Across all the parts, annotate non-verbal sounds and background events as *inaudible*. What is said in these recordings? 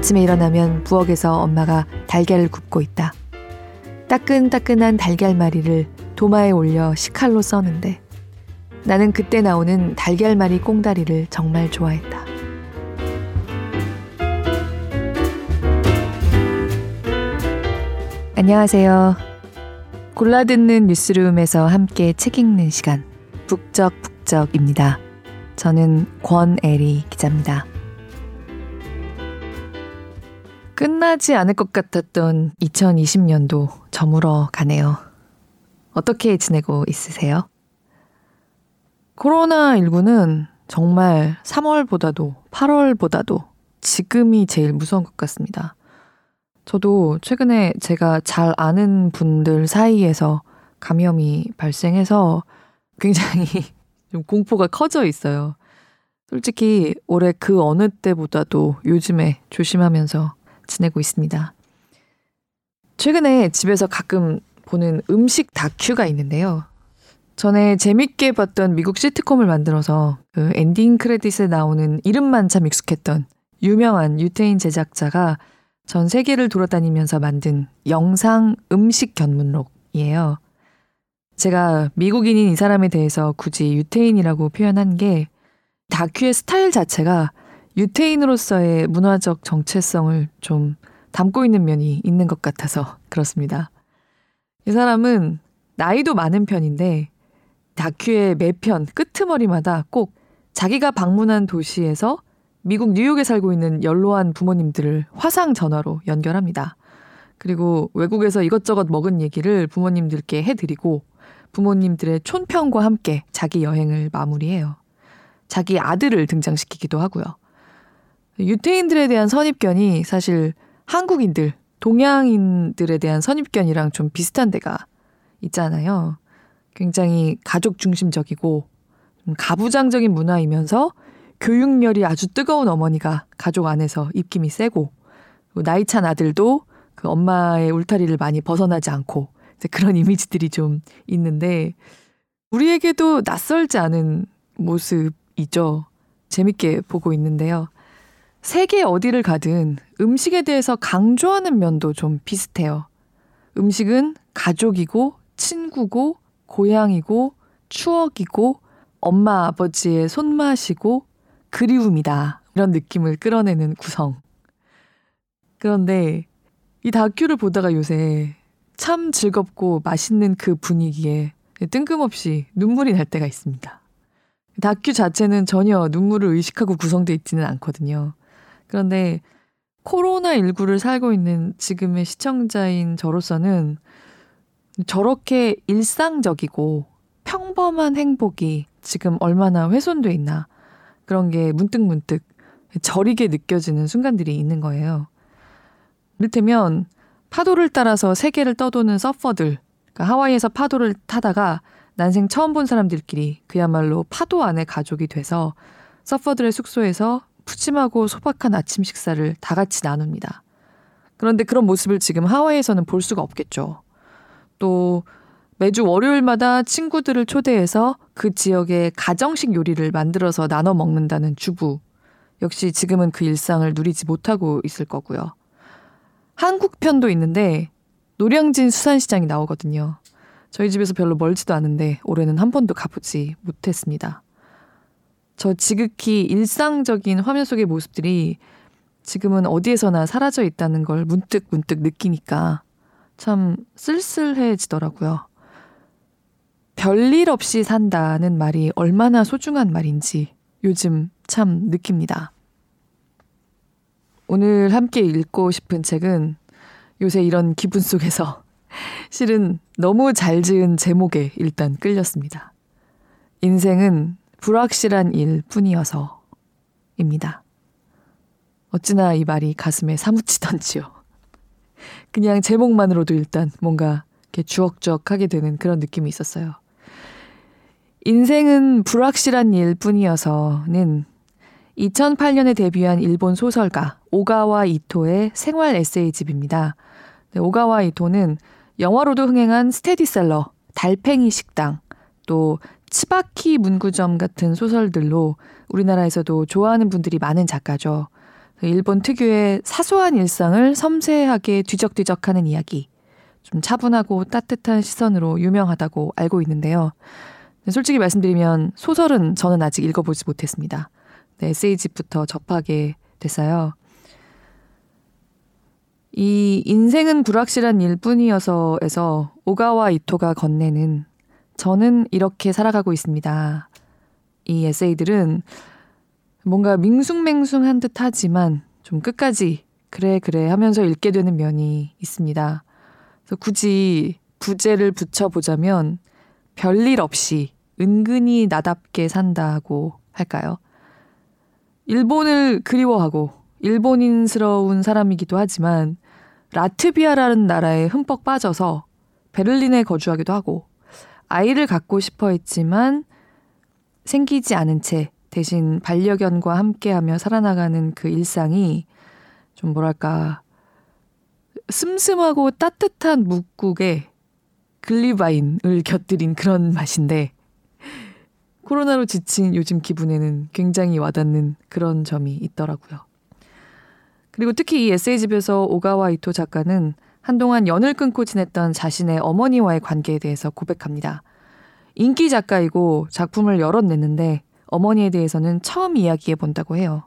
아침에 일어나면 부엌에서 엄마가 달걀을 굽고 있다. 따끈따끈한 달걀말이를 도마에 올려 식칼로 써는데 나는 그때 나오는 달걀말이 꽁다리를 정말 좋아했다. 안녕하세요. 골라듣는 뉴스룸에서 함께 책 읽는 시간 북적북적입니다. 저는 권애리 기자입니다. 끝나지 않을 것 같았던 2020년도 저물어 가네요. 어떻게 지내고 있으세요? 코로나19는 정말 3월보다도 8월보다도 지금이 제일 무서운 것 같습니다. 저도 최근에 제가 잘 아는 분들 사이에서 감염이 발생해서 굉장히 *laughs* 좀 공포가 커져 있어요. 솔직히 올해 그 어느 때보다도 요즘에 조심하면서 지내고 있습니다. 최근에 집에서 가끔 보는 음식 다큐가 있는데요. 전에 재밌게 봤던 미국 시트콤을 만들어서 그 엔딩 크레딧에 나오는 이름만 참 익숙했던 유명한 유태인 제작자가 전 세계를 돌아다니면서 만든 영상 음식 견문록이에요. 제가 미국인인 이 사람에 대해서 굳이 유태인이라고 표현한 게 다큐의 스타일 자체가 유태인으로서의 문화적 정체성을 좀 담고 있는 면이 있는 것 같아서 그렇습니다. 이 사람은 나이도 많은 편인데 다큐의 매편 끄트머리마다 꼭 자기가 방문한 도시에서 미국 뉴욕에 살고 있는 연로한 부모님들을 화상 전화로 연결합니다. 그리고 외국에서 이것저것 먹은 얘기를 부모님들께 해드리고 부모님들의 촌평과 함께 자기 여행을 마무리해요. 자기 아들을 등장시키기도 하고요. 유태인들에 대한 선입견이 사실 한국인들, 동양인들에 대한 선입견이랑 좀 비슷한 데가 있잖아요. 굉장히 가족 중심적이고 가부장적인 문화이면서 교육열이 아주 뜨거운 어머니가 가족 안에서 입김이 세고 나이 찬 아들도 그 엄마의 울타리를 많이 벗어나지 않고 그런 *laughs* 이미지들이 좀 있는데 우리에게도 낯설지 않은 모습이죠. 재밌게 보고 있는데요. 세계 어디를 가든 음식에 대해서 강조하는 면도 좀 비슷해요. 음식은 가족이고 친구고 고향이고 추억이고 엄마 아버지의 손맛이고 그리움이다. 이런 느낌을 끌어내는 구성. 그런데 이 다큐를 보다가 요새 참 즐겁고 맛있는 그 분위기에 뜬금없이 눈물이 날 때가 있습니다. 다큐 자체는 전혀 눈물을 의식하고 구성되어 있지는 않거든요. 그런데 코로나19를 살고 있는 지금의 시청자인 저로서는 저렇게 일상적이고 평범한 행복이 지금 얼마나 훼손돼 있나 그런 게 문득문득 저리게 느껴지는 순간들이 있는 거예요. 이를테면 파도를 따라서 세계를 떠도는 서퍼들, 그러니까 하와이에서 파도를 타다가 난생 처음 본 사람들끼리 그야말로 파도 안에 가족이 돼서 서퍼들의 숙소에서 푸짐하고 소박한 아침 식사를 다 같이 나눕니다. 그런데 그런 모습을 지금 하와이에서는 볼 수가 없겠죠. 또 매주 월요일마다 친구들을 초대해서 그 지역의 가정식 요리를 만들어서 나눠 먹는다는 주부. 역시 지금은 그 일상을 누리지 못하고 있을 거고요. 한국 편도 있는데 노량진 수산시장이 나오거든요. 저희 집에서 별로 멀지도 않은데 올해는 한 번도 가보지 못했습니다. 저 지극히 일상적인 화면 속의 모습들이 지금은 어디에서나 사라져 있다는 걸 문득 문득 느끼니까 참 쓸쓸해지더라고요. 별일 없이 산다는 말이 얼마나 소중한 말인지 요즘 참 느낍니다. 오늘 함께 읽고 싶은 책은 요새 이런 기분 속에서 실은 너무 잘 지은 제목에 일단 끌렸습니다. 인생은 불확실한 일 뿐이어서입니다. 어찌나 이 말이 가슴에 사무치던지요. 그냥 제목만으로도 일단 뭔가 이렇게 주억주억하게 되는 그런 느낌이 있었어요. 인생은 불확실한 일 뿐이어서는 2008년에 데뷔한 일본 소설가 오가와 이토의 생활 에세이집입니다. 네, 오가와 이토는 영화로도 흥행한 스테디셀러, 달팽이 식당, 또 치바키 문구점 같은 소설들로 우리나라에서도 좋아하는 분들이 많은 작가죠. 일본 특유의 사소한 일상을 섬세하게 뒤적뒤적하는 이야기. 좀 차분하고 따뜻한 시선으로 유명하다고 알고 있는데요. 솔직히 말씀드리면 소설은 저는 아직 읽어보지 못했습니다. 네, 에세이집부터 접하게 됐어요. 이 인생은 불확실한 일뿐이어서에서 오가와 이토가 건네는 저는 이렇게 살아가고 있습니다. 이 에세이들은 뭔가 밍숭맹숭한 듯 하지만 좀 끝까지 그래 그래 하면서 읽게 되는 면이 있습니다. 그래서 굳이 부제를 붙여보자면 별일 없이 은근히 나답게 산다고 할까요? 일본을 그리워하고 일본인스러운 사람이기도 하지만 라트비아라는 나라에 흠뻑 빠져서 베를린에 거주하기도 하고 아이를 갖고 싶어 했지만 생기지 않은 채 대신 반려견과 함께하며 살아나가는 그 일상이 좀 뭐랄까 슴슴하고 따뜻한 묵국에 글리바인을 곁들인 그런 맛인데 코로나로 지친 요즘 기분에는 굉장히 와닿는 그런 점이 있더라고요. 그리고 특히 이 에세이집에서 오가와 이토 작가는 한동안 연을 끊고 지냈던 자신의 어머니와의 관계에 대해서 고백합니다. 인기 작가이고 작품을 여럿 냈는데 어머니에 대해서는 처음 이야기해 본다고 해요.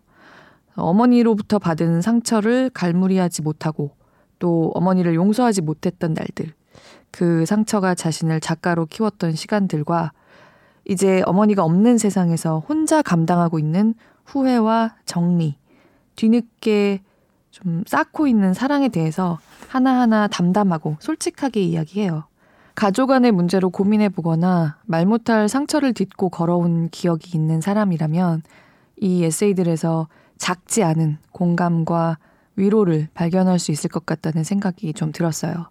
어머니로부터 받은 상처를 갈무리하지 못하고 또 어머니를 용서하지 못했던 날들, 그 상처가 자신을 작가로 키웠던 시간들과 이제 어머니가 없는 세상에서 혼자 감당하고 있는 후회와 정리, 뒤늦게 좀 쌓고 있는 사랑에 대해서 하나하나 담담하고 솔직하게 이야기해요. 가족 간의 문제로 고민해 보거나 말 못할 상처를 딛고 걸어온 기억이 있는 사람이라면 이 에세이들에서 작지 않은 공감과 위로를 발견할 수 있을 것 같다는 생각이 좀 들었어요.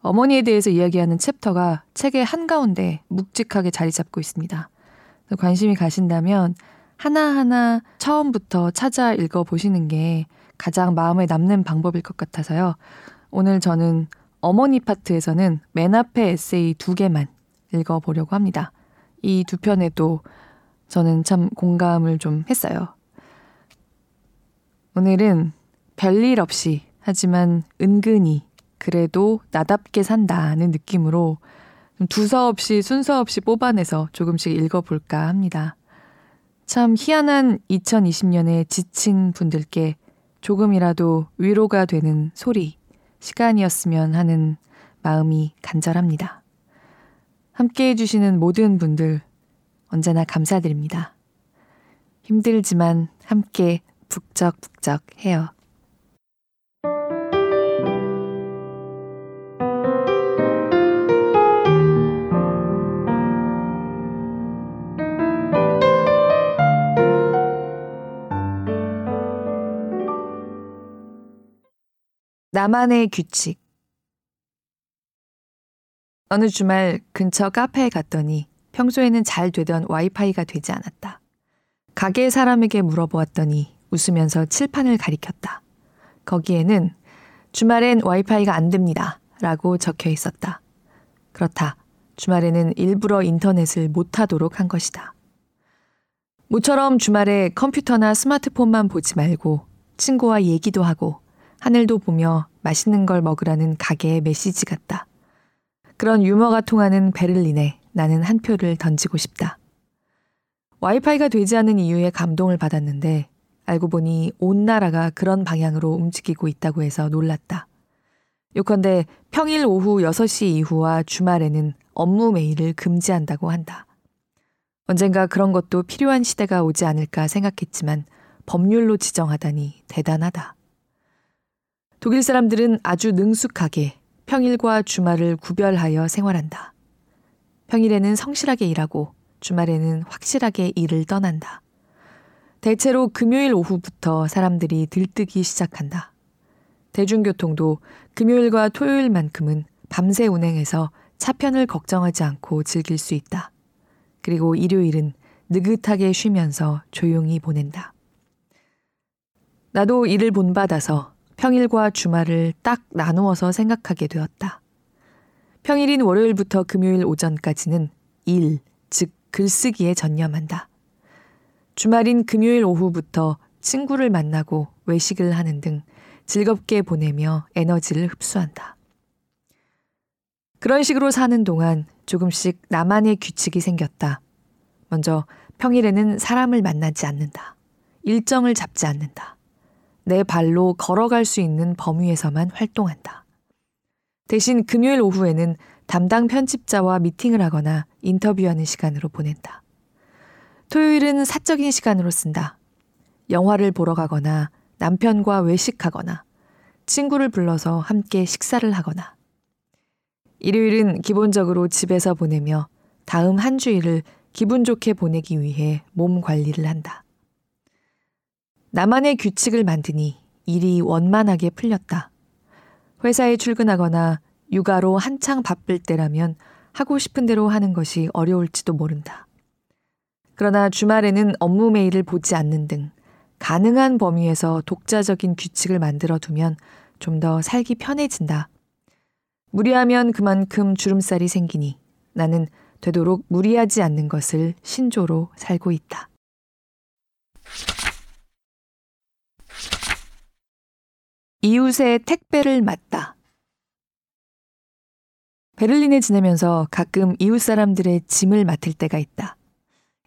어머니에 대해서 이야기하는 챕터가 책의 한가운데 묵직하게 자리 잡고 있습니다. 관심이 가신다면 하나하나 처음부터 찾아 읽어보시는 게 가장 마음에 남는 방법일 것 같아서요. 오늘 저는 어머니 파트에서는 맨 앞에 에세이 두 개만 읽어보려고 합니다. 이 두 편에도 저는 참 공감을 좀 했어요. 오늘은 별일 없이 하지만 은근히 그래도 나답게 산다는 느낌으로 두서없이 순서 없이 뽑아내서 조금씩 읽어볼까 합니다. 참 희한한 2020년에 지친 분들께 조금이라도 위로가 되는 소리, 시간이었으면 하는 마음이 간절합니다. 함께 해주시는 모든 분들 언제나 감사드립니다. 힘들지만 함께 북적북적 해요. 나만의 규칙. 어느 주말 근처 카페에 갔더니 평소에는 잘 되던 와이파이가 되지 않았다. 가게 사람에게 물어보았더니 웃으면서 칠판을 가리켰다. 거기에는 주말엔 와이파이가 안 됩니다. 라고 적혀 있었다. 그렇다. 주말에는 일부러 인터넷을 못하도록 한 것이다. 모처럼 주말에 컴퓨터나 스마트폰만 보지 말고 친구와 얘기도 하고 하늘도 보며 맛있는 걸 먹으라는 가게의 메시지 같다. 그런 유머가 통하는 베를린에 나는 한 표를 던지고 싶다. 와이파이가 되지 않은 이유에 감동을 받았는데 알고 보니 온 나라가 그런 방향으로 움직이고 있다고 해서 놀랐다. 요컨대 평일 오후 6시 이후와 주말에는 업무 메일을 금지한다고 한다. 언젠가 그런 것도 필요한 시대가 오지 않을까 생각했지만 법률로 지정하다니 대단하다. 독일 사람들은 아주 능숙하게 평일과 주말을 구별하여 생활한다. 평일에는 성실하게 일하고 주말에는 확실하게 일을 떠난다. 대체로 금요일 오후부터 사람들이 들뜨기 시작한다. 대중교통도 금요일과 토요일만큼은 밤새 운행해서 차편을 걱정하지 않고 즐길 수 있다. 그리고 일요일은 느긋하게 쉬면서 조용히 보낸다. 나도 일을 본받아서 평일과 주말을 딱 나누어서 생각하게 되었다. 평일인 월요일부터 금요일 오전까지는 일, 즉 글쓰기에 전념한다. 주말인 금요일 오후부터 친구를 만나고 외식을 하는 등 즐겁게 보내며 에너지를 흡수한다. 그런 식으로 사는 동안 조금씩 나만의 규칙이 생겼다. 먼저 평일에는 사람을 만나지 않는다. 일정을 잡지 않는다. 내 발로 걸어갈 수 있는 범위에서만 활동한다. 대신 금요일 오후에는 담당 편집자와 미팅을 하거나 인터뷰하는 시간으로 보낸다. 토요일은 사적인 시간으로 쓴다. 영화를 보러 가거나 남편과 외식하거나 친구를 불러서 함께 식사를 하거나 일요일은 기본적으로 집에서 보내며 다음 한 주일을 기분 좋게 보내기 위해 몸 관리를 한다. 나만의 규칙을 만드니 일이 원만하게 풀렸다. 회사에 출근하거나 육아로 한창 바쁠 때라면 하고 싶은 대로 하는 것이 어려울지도 모른다. 그러나 주말에는 업무 메일을 보지 않는 등 가능한 범위에서 독자적인 규칙을 만들어 두면 좀 더 살기 편해진다. 무리하면 그만큼 주름살이 생기니 나는 되도록 무리하지 않는 것을 신조로 살고 있다. 이웃의 택배를 맡다. 베를린에 지내면서 가끔 이웃 사람들의 짐을 맡을 때가 있다.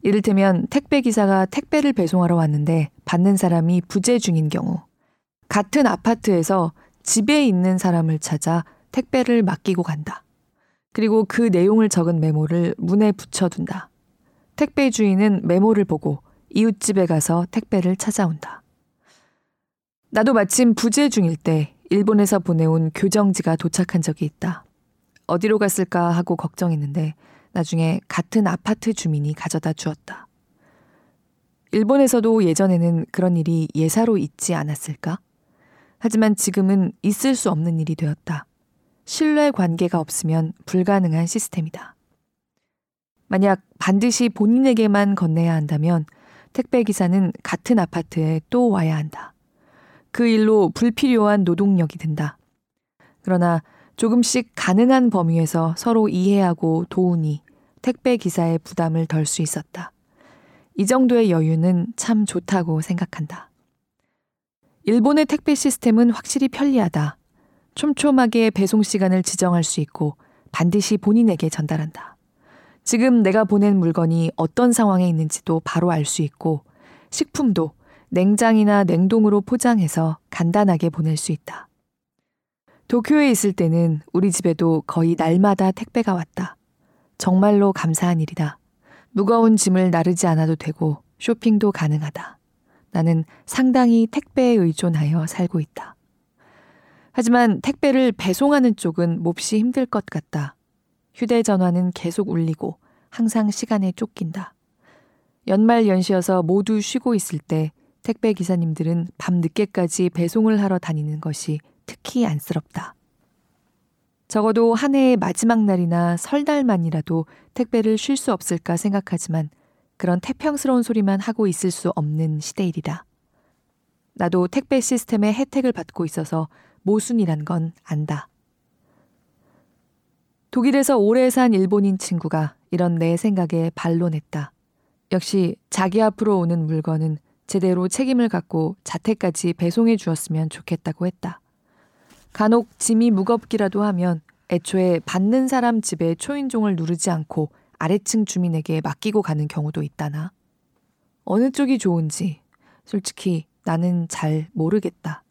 이를테면 택배 기사가 택배를 배송하러 왔는데 받는 사람이 부재 중인 경우, 같은 아파트에서 집에 있는 사람을 찾아 택배를 맡기고 간다. 그리고 그 내용을 적은 메모를 문에 붙여둔다. 택배 주인은 메모를 보고 이웃집에 가서 택배를 찾아온다. 나도 마침 부재 중일 때 일본에서 보내온 교정지가 도착한 적이 있다. 어디로 갔을까 하고 걱정했는데 나중에 같은 아파트 주민이 가져다 주었다. 일본에서도 예전에는 그런 일이 예사로 있지 않았을까? 하지만 지금은 있을 수 없는 일이 되었다. 신뢰 관계가 없으면 불가능한 시스템이다. 만약 반드시 본인에게만 건네야 한다면 택배 기사는 같은 아파트에 또 와야 한다. 그 일로 불필요한 노동력이 든다. 그러나 조금씩 가능한 범위에서 서로 이해하고 도우니 택배 기사의 부담을 덜 수 있었다. 이 정도의 여유는 참 좋다고 생각한다. 일본의 택배 시스템은 확실히 편리하다. 촘촘하게 배송 시간을 지정할 수 있고 반드시 본인에게 전달한다. 지금 내가 보낸 물건이 어떤 상황에 있는지도 바로 알 수 있고 식품도 냉장이나 냉동으로 포장해서 간단하게 보낼 수 있다. 도쿄에 있을 때는 우리 집에도 거의 날마다 택배가 왔다. 정말로 감사한 일이다. 무거운 짐을 나르지 않아도 되고 쇼핑도 가능하다. 나는 상당히 택배에 의존하여 살고 있다. 하지만 택배를 배송하는 쪽은 몹시 힘들 것 같다. 휴대전화는 계속 울리고 항상 시간에 쫓긴다. 연말 연시여서 모두 쉬고 있을 때 택배 기사님들은 밤 늦게까지 배송을 하러 다니는 것이 특히 안쓰럽다. 적어도 한 해의 마지막 날이나 설날만이라도 택배를 쉴 수 없을까 생각하지만 그런 태평스러운 소리만 하고 있을 수 없는 시대일이다. 나도 택배 시스템의 혜택을 받고 있어서 모순이란 건 안다. 독일에서 오래 산 일본인 친구가 이런 내 생각에 반론했다. 역시 자기 앞으로 오는 물건은 제대로 책임을 갖고 자택까지 배송해 주었으면 좋겠다고 했다. 간혹 짐이 무겁기라도 하면 애초에 받는 사람 집에 초인종을 누르지 않고 아래층 주민에게 맡기고 가는 경우도 있다나. 어느 쪽이 좋은지 솔직히 나는 잘 모르겠다.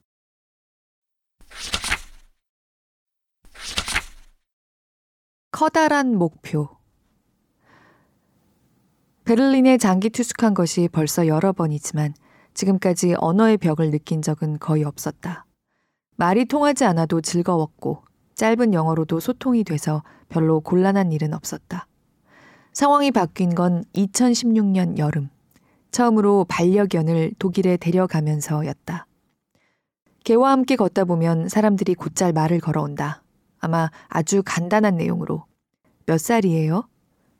커다란 목표. 베를린에 장기 투숙한 것이 벌써 여러 번이지만 지금까지 언어의 벽을 느낀 적은 거의 없었다. 말이 통하지 않아도 즐거웠고 짧은 영어로도 소통이 돼서 별로 곤란한 일은 없었다. 상황이 바뀐 건 2016년 여름. 처음으로 반려견을 독일에 데려가면서였다. 개와 함께 걷다 보면 사람들이 곧잘 말을 걸어온다. 아마 아주 간단한 내용으로. 몇 살이에요?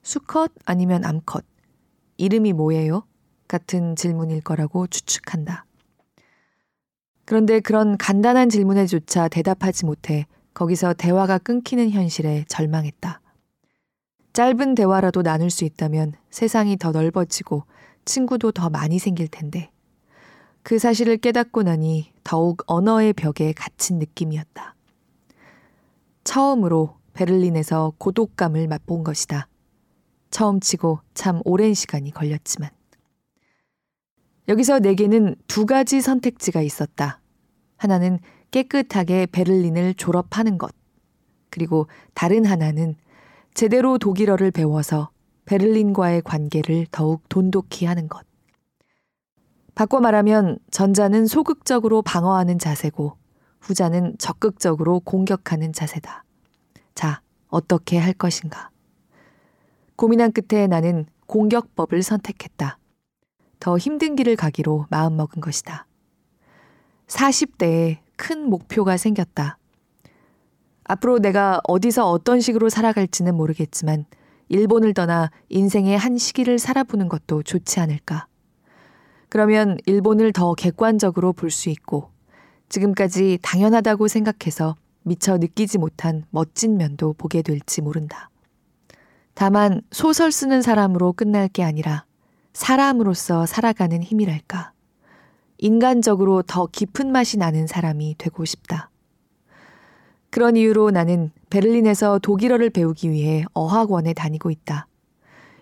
수컷 아니면 암컷? 이름이 뭐예요? 같은 질문일 거라고 추측한다. 그런데 그런 간단한 질문에조차 대답하지 못해 거기서 대화가 끊기는 현실에 절망했다. 짧은 대화라도 나눌 수 있다면 세상이 더 넓어지고 친구도 더 많이 생길 텐데. 그 사실을 깨닫고 나니 더욱 언어의 벽에 갇힌 느낌이었다. 처음으로 베를린에서 고독감을 맛본 것이다. 처음 치고 참 오랜 시간이 걸렸지만. 여기서 내게는 두 가지 선택지가 있었다. 하나는 깨끗하게 베를린을 졸업하는 것. 그리고 다른 하나는 제대로 독일어를 배워서 베를린과의 관계를 더욱 돈독히 하는 것. 바꿔 말하면 전자는 소극적으로 방어하는 자세고 후자는 적극적으로 공격하는 자세다. 자, 어떻게 할 것인가? 고민한 끝에 나는 공격법을 선택했다. 더 힘든 길을 가기로 마음먹은 것이다. 40대에 큰 목표가 생겼다. 앞으로 내가 어디서 어떤 식으로 살아갈지는 모르겠지만 일본을 떠나 인생의 한 시기를 살아보는 것도 좋지 않을까. 그러면 일본을 더 객관적으로 볼 수 있고 지금까지 당연하다고 생각해서 미처 느끼지 못한 멋진 면도 보게 될지 모른다. 다만 소설 쓰는 사람으로 끝날 게 아니라 사람으로서 살아가는 힘이랄까. 인간적으로 더 깊은 맛이 나는 사람이 되고 싶다. 그런 이유로 나는 베를린에서 독일어를 배우기 위해 어학원에 다니고 있다.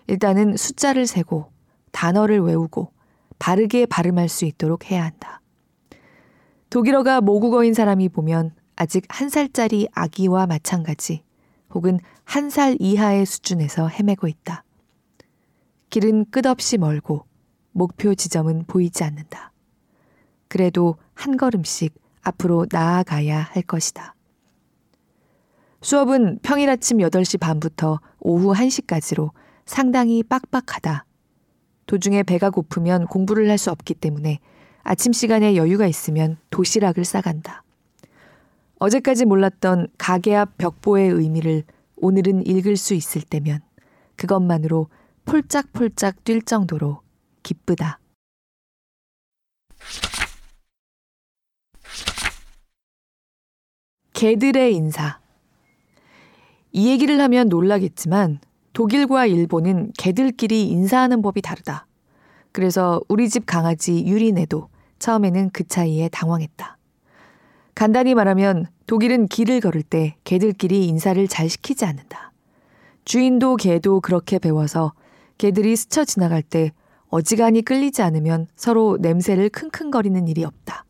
일단은 숫자를 세고 단어를 외우고 바르게 발음할 수 있도록 해야 한다. 독일어가 모국어인 사람이 보면 아직 한 살짜리 아기와 마찬가지 혹은 한 살 이하의 수준에서 헤매고 있다. 길은 끝없이 멀고 목표 지점은 보이지 않는다. 그래도 한 걸음씩 앞으로 나아가야 할 것이다. 수업은 평일 아침 8시 반부터 오후 1시까지로 상당히 빡빡하다. 도중에 배가 고프면 공부를 할 수 없기 때문에 아침 시간에 여유가 있으면 도시락을 싸간다. 어제까지 몰랐던 가게 앞 벽보의 의미를 오늘은 읽을 수 있을 때면 그것만으로 폴짝폴짝 뛸 정도로 기쁘다. 개들의 인사. 이 얘기를 하면 놀라겠지만 독일과 일본은 개들끼리 인사하는 법이 다르다. 그래서 우리 집 강아지 유리네도 처음에는 그 차이에 당황했다. 간단히 말하면 독일은 길을 걸을 때 개들끼리 인사를 잘 시키지 않는다. 주인도 개도 그렇게 배워서 개들이 스쳐 지나갈 때 어지간히 끌리지 않으면 서로 냄새를 킁킁거리는 일이 없다.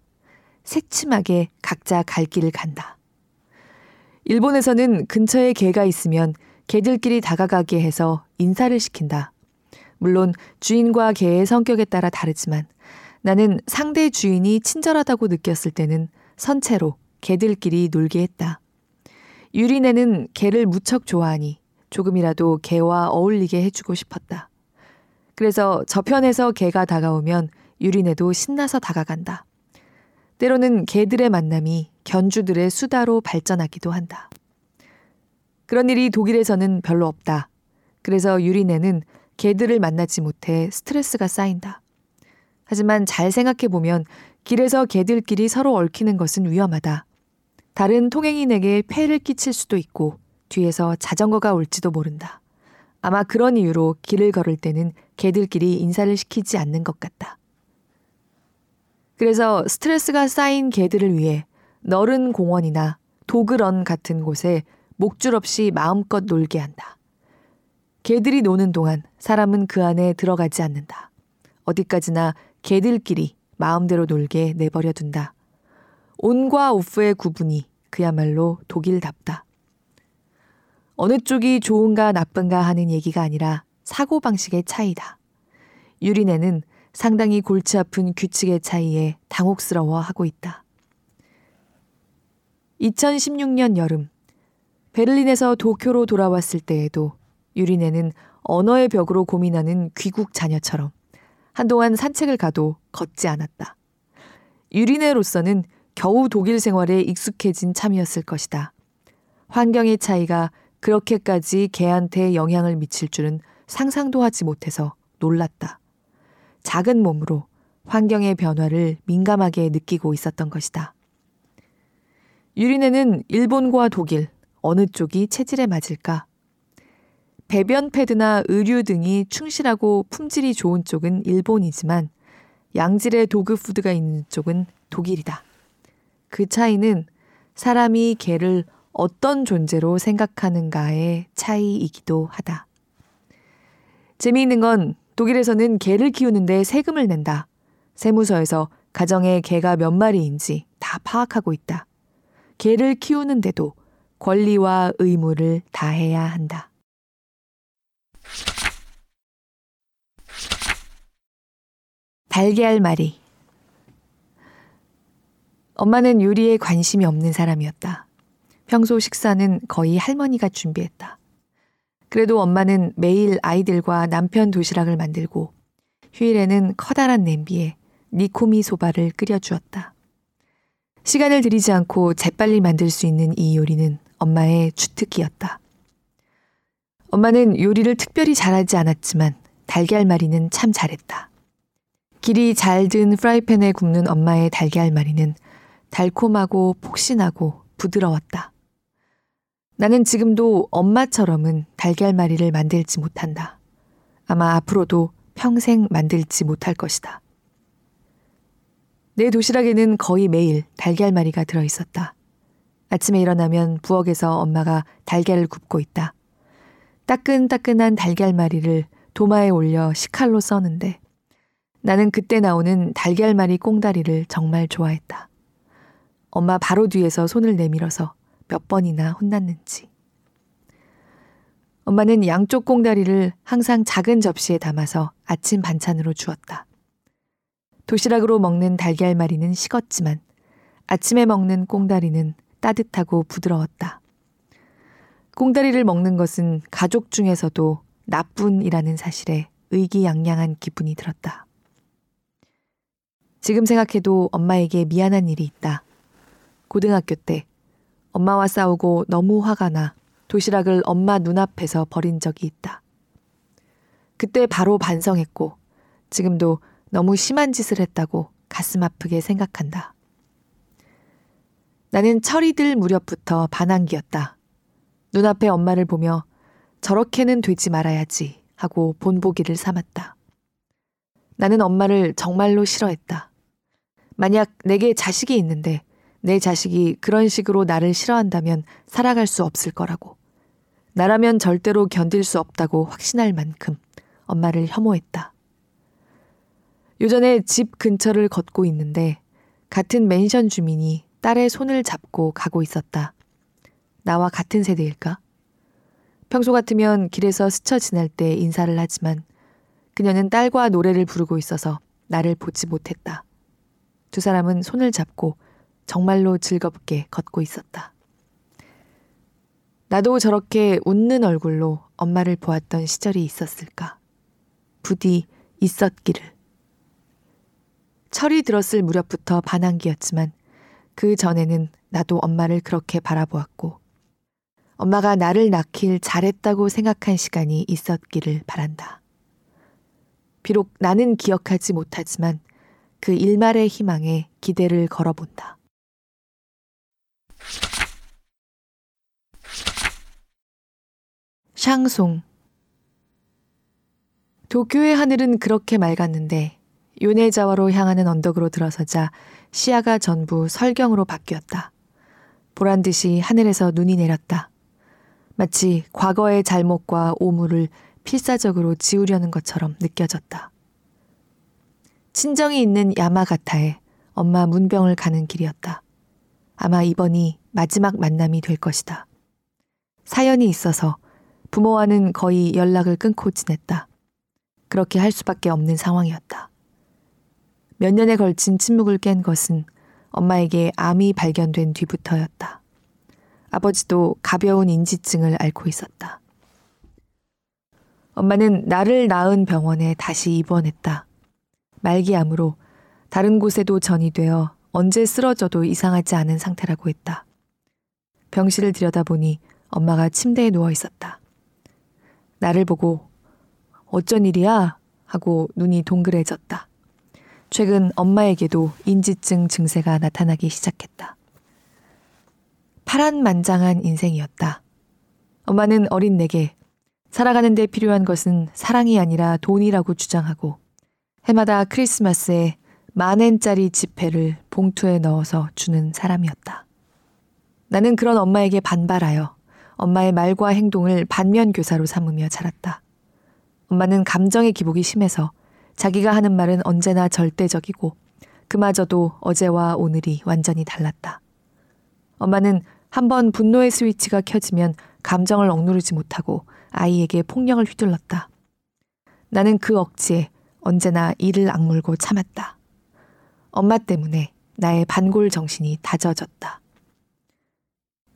새침하게 각자 갈 길을 간다. 일본에서는 근처에 개가 있으면 개들끼리 다가가게 해서 인사를 시킨다. 물론 주인과 개의 성격에 따라 다르지만 나는 상대 주인이 친절하다고 느꼈을 때는 선체로 개들끼리 놀게 했다. 유리네는 개를 무척 좋아하니 조금이라도 개와 어울리게 해주고 싶었다. 그래서 저편에서 개가 다가오면 유리네도 신나서 다가간다. 때로는 개들의 만남이 견주들의 수다로 발전하기도 한다. 그런 일이 독일에서는 별로 없다. 그래서 유리네는 개들을 만나지 못해 스트레스가 쌓인다. 하지만 잘 생각해보면 길에서 개들끼리 서로 얽히는 것은 위험하다. 다른 통행인에게 폐를 끼칠 수도 있고 뒤에서 자전거가 올지도 모른다. 아마 그런 이유로 길을 걸을 때는 개들끼리 인사를 시키지 않는 것 같다. 그래서 스트레스가 쌓인 개들을 위해 너른 공원이나 도그런 같은 곳에 목줄 없이 마음껏 놀게 한다. 개들이 노는 동안 사람은 그 안에 들어가지 않는다. 어디까지나 개들끼리 마음대로 놀게 내버려 둔다. 온과 오프의 구분이 그야말로 독일답다. 어느 쪽이 좋은가 나쁜가 하는 얘기가 아니라 사고방식의 차이다. 유리네는 상당히 골치 아픈 규칙의 차이에 당혹스러워 하고 있다. 2016년 여름, 베를린에서 도쿄로 돌아왔을 때에도 유리네는 언어의 벽으로 고민하는 귀국 자녀처럼 한동안 산책을 가도 걷지 않았다. 유리네로서는 겨우 독일 생활에 익숙해진 참이었을 것이다. 환경의 차이가 그렇게까지 개한테 영향을 미칠 줄은 상상도 하지 못해서 놀랐다. 작은 몸으로 환경의 변화를 민감하게 느끼고 있었던 것이다. 유리네는 일본과 독일 어느 쪽이 체질에 맞을까 배변 패드나 의류 등이 충실하고 품질이 좋은 쪽은 일본이지만 양질의 도그 푸드가 있는 쪽은 독일이다. 그 차이는 사람이 개를 어떤 존재로 생각하는가의 차이이기도 하다. 재미있는 건 독일에서는 개를 키우는데 세금을 낸다. 세무서에서 가정에 개가 몇 마리인지 다 파악하고 있다. 개를 키우는데도 권리와 의무를 다해야 한다. 달걀말이 엄마는 요리에 관심이 없는 사람이었다. 평소 식사는 거의 할머니가 준비했다. 그래도 엄마는 매일 아이들과 남편 도시락을 만들고 휴일에는 커다란 냄비에 니코미 소바를 끓여주었다. 시간을 들이지 않고 재빨리 만들 수 있는 이 요리는 엄마의 주특기였다. 엄마는 요리를 특별히 잘하지 않았지만 달걀말이는 참 잘했다. 길이 잘 든 프라이팬에 굽는 엄마의 달걀 말이는 달콤하고 폭신하고 부드러웠다. 나는 지금도 엄마처럼은 달걀말이를 만들지 못한다. 아마 앞으로도 평생 만들지 못할 것이다. 내 도시락에는 거의 매일 달걀말이가 들어 있었다. 아침에 일어나면 부엌에서 엄마가 달걀을 굽고 있다. 따끈따끈한 달걀말이를 도마에 올려 식칼로 써는데 나는 그때 나오는 달걀말이 꽁다리를 정말 좋아했다. 엄마 바로 뒤에서 손을 내밀어서 몇 번이나 혼났는지. 엄마는 양쪽 꽁다리를 항상 작은 접시에 담아서 아침 반찬으로 주었다. 도시락으로 먹는 달걀말이는 식었지만 아침에 먹는 꽁다리는 따뜻하고 부드러웠다. 꽁다리를 먹는 것은 가족 중에서도 나쁜이라는 사실에 의기양양한 기분이 들었다. 지금 생각해도 엄마에게 미안한 일이 있다. 고등학교 때 엄마와 싸우고 너무 화가 나 도시락을 엄마 눈앞에서 버린 적이 있다. 그때 바로 반성했고 지금도 너무 심한 짓을 했다고 가슴 아프게 생각한다. 나는 철이 들 무렵부터 반항기였다. 눈앞에 엄마를 보며 저렇게는 되지 말아야지 하고 본보기를 삼았다. 나는 엄마를 정말로 싫어했다. 만약 내게 자식이 있는데 내 자식이 그런 식으로 나를 싫어한다면 살아갈 수 없을 거라고. 나라면 절대로 견딜 수 없다고 확신할 만큼 엄마를 혐오했다. 요전에 집 근처를 걷고 있는데 같은 맨션 주민이 딸의 손을 잡고 가고 있었다. 나와 같은 세대일까? 평소 같으면 길에서 스쳐 지날 때 인사를 하지만 그녀는 딸과 노래를 부르고 있어서 나를 보지 못했다. 두 사람은 손을 잡고 정말로 즐겁게 걷고 있었다. 나도 저렇게 웃는 얼굴로 엄마를 보았던 시절이 있었을까? 부디 있었기를. 철이 들었을 무렵부터 반항기였지만 그 전에는 나도 엄마를 그렇게 바라보았고 엄마가 나를 낳길 잘했다고 생각한 시간이 있었기를 바란다. 비록 나는 기억하지 못하지만 그 일말의 희망에 기대를 걸어본다. 샹송 도쿄의 하늘은 그렇게 맑았는데 요네자와로 향하는 언덕으로 들어서자 시야가 전부 설경으로 바뀌었다. 보란 듯이 하늘에서 눈이 내렸다. 마치 과거의 잘못과 오물을 필사적으로 지우려는 것처럼 느껴졌다. 친정이 있는 야마가타에 엄마 문병을 가는 길이었다. 아마 이번이 마지막 만남이 될 것이다. 사연이 있어서 부모와는 거의 연락을 끊고 지냈다. 그렇게 할 수밖에 없는 상황이었다. 몇 년에 걸친 침묵을 깬 것은 엄마에게 암이 발견된 뒤부터였다. 아버지도 가벼운 인지증을 앓고 있었다. 엄마는 나를 낳은 병원에 다시 입원했다. 말기암으로 다른 곳에도 전이 되어 언제 쓰러져도 이상하지 않은 상태라고 했다. 병실을 들여다보니 엄마가 침대에 누워 있었다. 나를 보고 어쩐 일이야? 하고 눈이 동그래졌다. 최근 엄마에게도 인지증 증세가 나타나기 시작했다. 파란만장한 인생이었다. 엄마는 어린 내게 살아가는 데 필요한 것은 사랑이 아니라 돈이라고 주장하고 해마다 크리스마스에 만 엔짜리 지폐를 봉투에 넣어서 주는 사람이었다. 나는 그런 엄마에게 반발하여 엄마의 말과 행동을 반면 교사로 삼으며 자랐다. 엄마는 감정의 기복이 심해서 자기가 하는 말은 언제나 절대적이고 그마저도 어제와 오늘이 완전히 달랐다. 엄마는 한번 분노의 스위치가 켜지면 감정을 억누르지 못하고 아이에게 폭력을 휘둘렀다. 나는 그 억지에 언제나 이를 악물고 참았다. 엄마 때문에 나의 반골 정신이 다져졌다.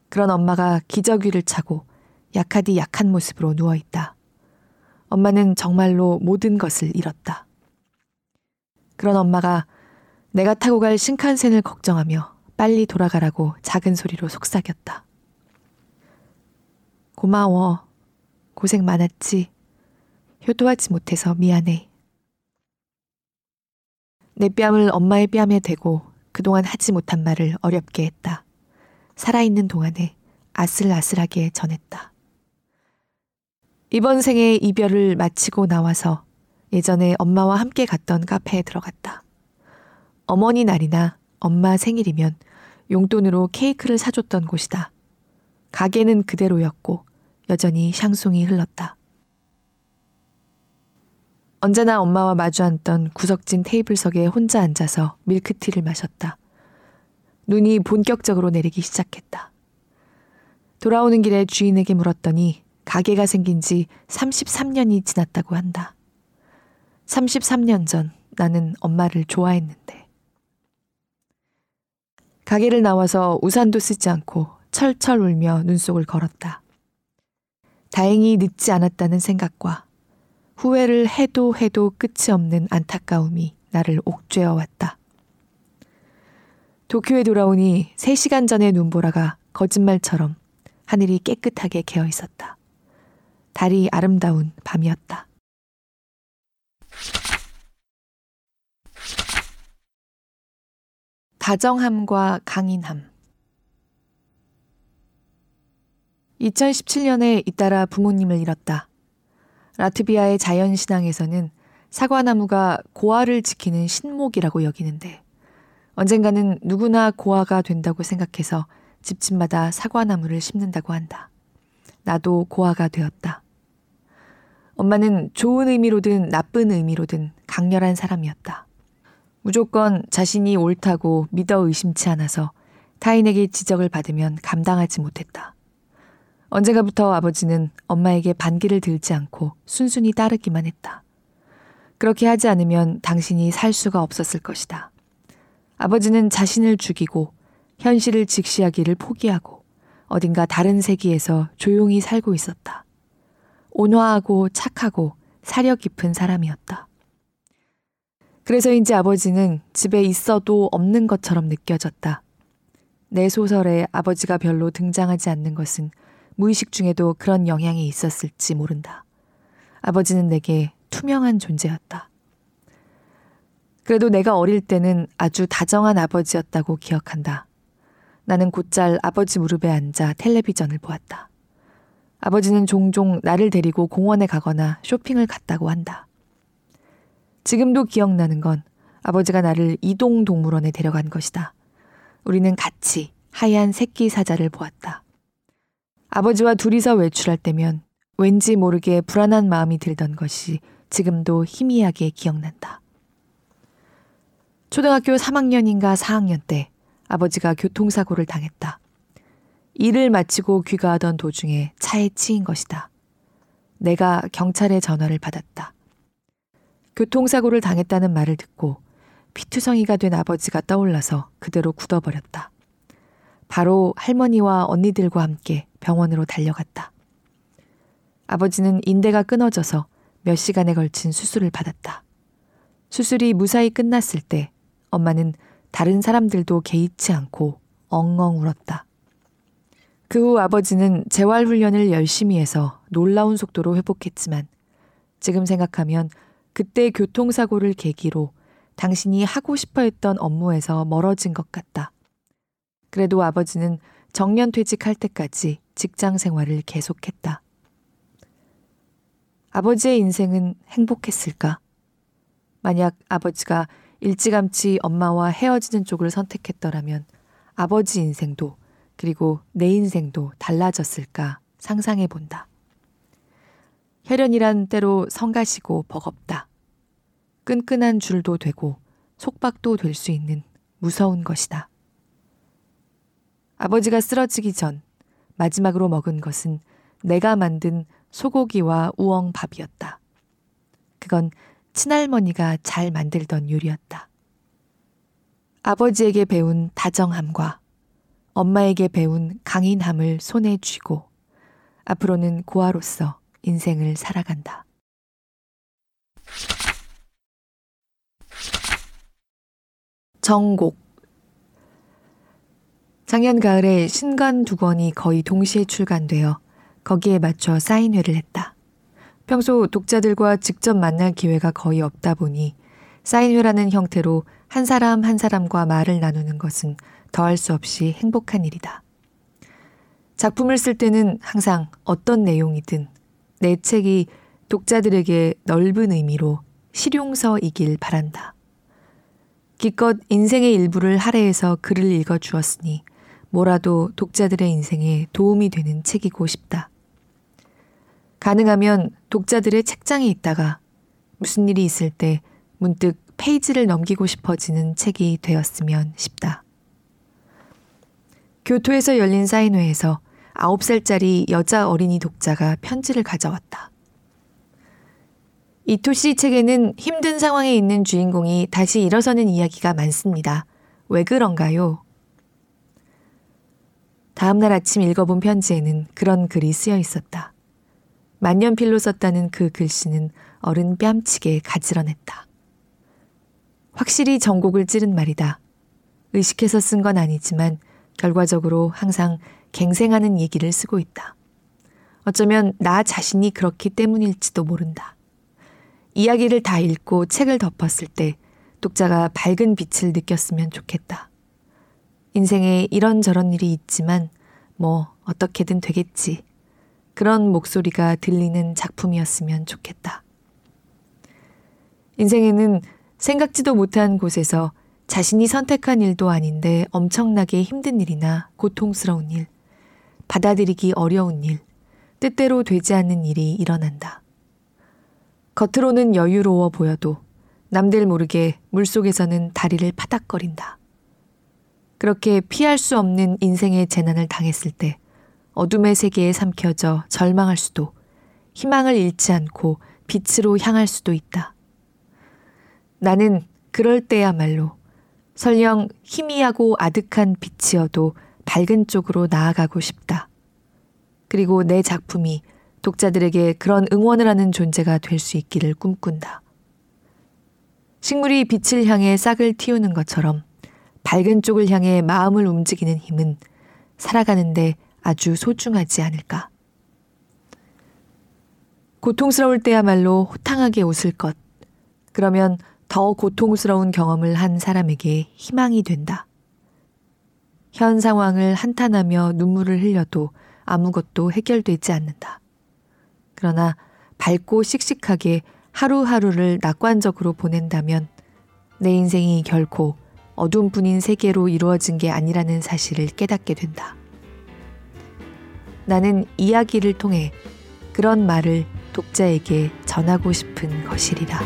그런 엄마가 기저귀를 차고 약하디 약한 모습으로 누워있다. 엄마는 정말로 모든 것을 잃었다. 그런 엄마가 내가 타고 갈 신칸센을 걱정하며 빨리 돌아가라고 작은 소리로 속삭였다. 고마워. 고생 많았지. 효도하지 못해서 미안해. 내 뺨을 엄마의 뺨에 대고 그동안 하지 못한 말을 어렵게 했다. 살아있는 동안에 아슬아슬하게 전했다. 이번 생의 이별을 마치고 나와서 예전에 엄마와 함께 갔던 카페에 들어갔다. 어머니 날이나 엄마 생일이면 용돈으로 케이크를 사줬던 곳이다. 가게는 그대로였고 여전히 샹송이 흘렀다. 언제나 엄마와 마주 앉던 구석진 테이블석에 혼자 앉아서 밀크티를 마셨다. 눈이 본격적으로 내리기 시작했다. 돌아오는 길에 주인에게 물었더니 가게가 생긴 지 33년이 지났다고 한다. 33년 전 나는 엄마를 좋아했는데. 가게를 나와서 우산도 쓰지 않고 철철 울며 눈속을 걸었다. 다행히 늦지 않았다는 생각과 후회를 해도 해도 끝이 없는 안타까움이 나를 옥죄어 왔다. 도쿄에 돌아오니 3시간 전의 눈보라가 거짓말처럼 하늘이 깨끗하게 개어 있었다. 달이 아름다운 밤이었다. 다정함과 강인함. 2017년에 잇따라 부모님을 잃었다. 라트비아의 자연신앙에서는 사과나무가 고아를 지키는 신목이라고 여기는데 언젠가는 누구나 고아가 된다고 생각해서 집집마다 사과나무를 심는다고 한다. 나도 고아가 되었다. 엄마는 좋은 의미로든 나쁜 의미로든 강렬한 사람이었다. 무조건 자신이 옳다고 믿어 의심치 않아서 타인에게 지적을 받으면 감당하지 못했다. 언젠가부터 아버지는 엄마에게 반기를 들지 않고 순순히 따르기만 했다. 그렇게 하지 않으면 당신이 살 수가 없었을 것이다. 아버지는 자신을 죽이고 현실을 직시하기를 포기하고 어딘가 다른 세계에서 조용히 살고 있었다. 온화하고 착하고 사려 깊은 사람이었다. 그래서인지 아버지는 집에 있어도 없는 것처럼 느껴졌다. 내 소설에 아버지가 별로 등장하지 않는 것은 무의식 중에도 그런 영향이 있었을지 모른다. 아버지는 내게 투명한 존재였다. 그래도 내가 어릴 때는 아주 다정한 아버지였다고 기억한다. 나는 곧잘 아버지 무릎에 앉아 텔레비전을 보았다. 아버지는 종종 나를 데리고 공원에 가거나 쇼핑을 갔다고 한다. 지금도 기억나는 건 아버지가 나를 이동 동물원에 데려간 것이다. 우리는 같이 하얀 새끼 사자를 보았다. 아버지와 둘이서 외출할 때면 왠지 모르게 불안한 마음이 들던 것이 지금도 희미하게 기억난다. 초등학교 3학년인가 4학년 때 아버지가 교통사고를 당했다. 일을 마치고 귀가하던 도중에 차에 치인 것이다. 내가 경찰에 전화를 받았다. 교통사고를 당했다는 말을 듣고 피투성이가 된 아버지가 떠올라서 그대로 굳어버렸다. 바로 할머니와 언니들과 함께 병원으로 달려갔다. 아버지는 인대가 끊어져서 몇 시간에 걸친 수술을 받았다. 수술이 무사히 끝났을 때 엄마는 다른 사람들도 개의치 않고 엉엉 울었다. 그 후 아버지는 재활훈련을 열심히 해서 놀라운 속도로 회복했지만 지금 생각하면 그때 교통사고를 계기로 당신이 하고 싶어 했던 업무에서 멀어진 것 같다. 그래도 아버지는 정년 퇴직할 때까지 직장 생활을 계속했다. 아버지의 인생은 행복했을까? 만약 아버지가 일찌감치 엄마와 헤어지는 쪽을 선택했더라면 아버지 인생도 그리고 내 인생도 달라졌을까 상상해 본다. 혈연이란 때로 성가시고 버겁다. 끈끈한 줄도 되고 속박도 될 수 있는 무서운 것이다. 아버지가 쓰러지기 전 마지막으로 먹은 것은 내가 만든 소고기와 우엉밥이었다. 그건 친할머니가 잘 만들던 요리였다. 아버지에게 배운 다정함과 엄마에게 배운 강인함을 손에 쥐고 앞으로는 고아로서 인생을 살아간다. 정곡 작년 가을에 신간 두 권이 거의 동시에 출간되어 거기에 맞춰 사인회를 했다. 평소 독자들과 직접 만날 기회가 거의 없다 보니 사인회라는 형태로 한 사람 한 사람과 말을 나누는 것은 더할 수 없이 행복한 일이다. 작품을 쓸 때는 항상 어떤 내용이든 내 책이 독자들에게 넓은 의미로 실용서이길 바란다. 기껏 인생의 일부를 할애해서 글을 읽어 주었으니 뭐라도 독자들의 인생에 도움이 되는 책이고 싶다. 가능하면 독자들의 책장에 있다가 무슨 일이 있을 때 문득 페이지를 넘기고 싶어지는 책이 되었으면 싶다. 교토에서 열린 사인회에서 9살짜리 여자 어린이 독자가 편지를 가져왔다. 이토 씨 책에는 힘든 상황에 있는 주인공이 다시 일어서는 이야기가 많습니다. 왜 그런가요? 다음날 아침 읽어본 편지에는 그런 글이 쓰여 있었다. 만년필로 썼다는 그 글씨는 어른 뺨치게 가지런했다. 확실히 전곡을 찌른 말이다. 의식해서 쓴 건 아니지만 결과적으로 항상 갱생하는 얘기를 쓰고 있다. 어쩌면 나 자신이 그렇기 때문일지도 모른다. 이야기를 다 읽고 책을 덮었을 때 독자가 밝은 빛을 느꼈으면 좋겠다. 인생에 이런저런 일이 있지만 뭐 어떻게든 되겠지. 그런 목소리가 들리는 작품이었으면 좋겠다. 인생에는 생각지도 못한 곳에서 자신이 선택한 일도 아닌데 엄청나게 힘든 일이나 고통스러운 일, 받아들이기 어려운 일, 뜻대로 되지 않는 일이 일어난다. 겉으로는 여유로워 보여도 남들 모르게 물속에서는 다리를 파닥거린다. 그렇게 피할 수 없는 인생의 재난을 당했을 때 어둠의 세계에 삼켜져 절망할 수도 희망을 잃지 않고 빛으로 향할 수도 있다. 나는 그럴 때야말로 설령 희미하고 아득한 빛이어도 밝은 쪽으로 나아가고 싶다. 그리고 내 작품이 독자들에게 그런 응원을 하는 존재가 될 수 있기를 꿈꾼다. 식물이 빛을 향해 싹을 틔우는 것처럼 밝은 쪽을 향해 마음을 움직이는 힘은 살아가는데 아주 소중하지 않을까. 고통스러울 때야말로 호탕하게 웃을 것. 그러면 더 고통스러운 경험을 한 사람에게 희망이 된다. 현 상황을 한탄하며 눈물을 흘려도 아무것도 해결되지 않는다. 그러나 밝고 씩씩하게 하루하루를 낙관적으로 보낸다면 내 인생이 결코 어둠뿐인 세계로 이루어진 게 아니라는 사실을 깨닫게 된다. 나는 이야기를 통해 그런 말을 독자에게 전하고 싶은 것이리라.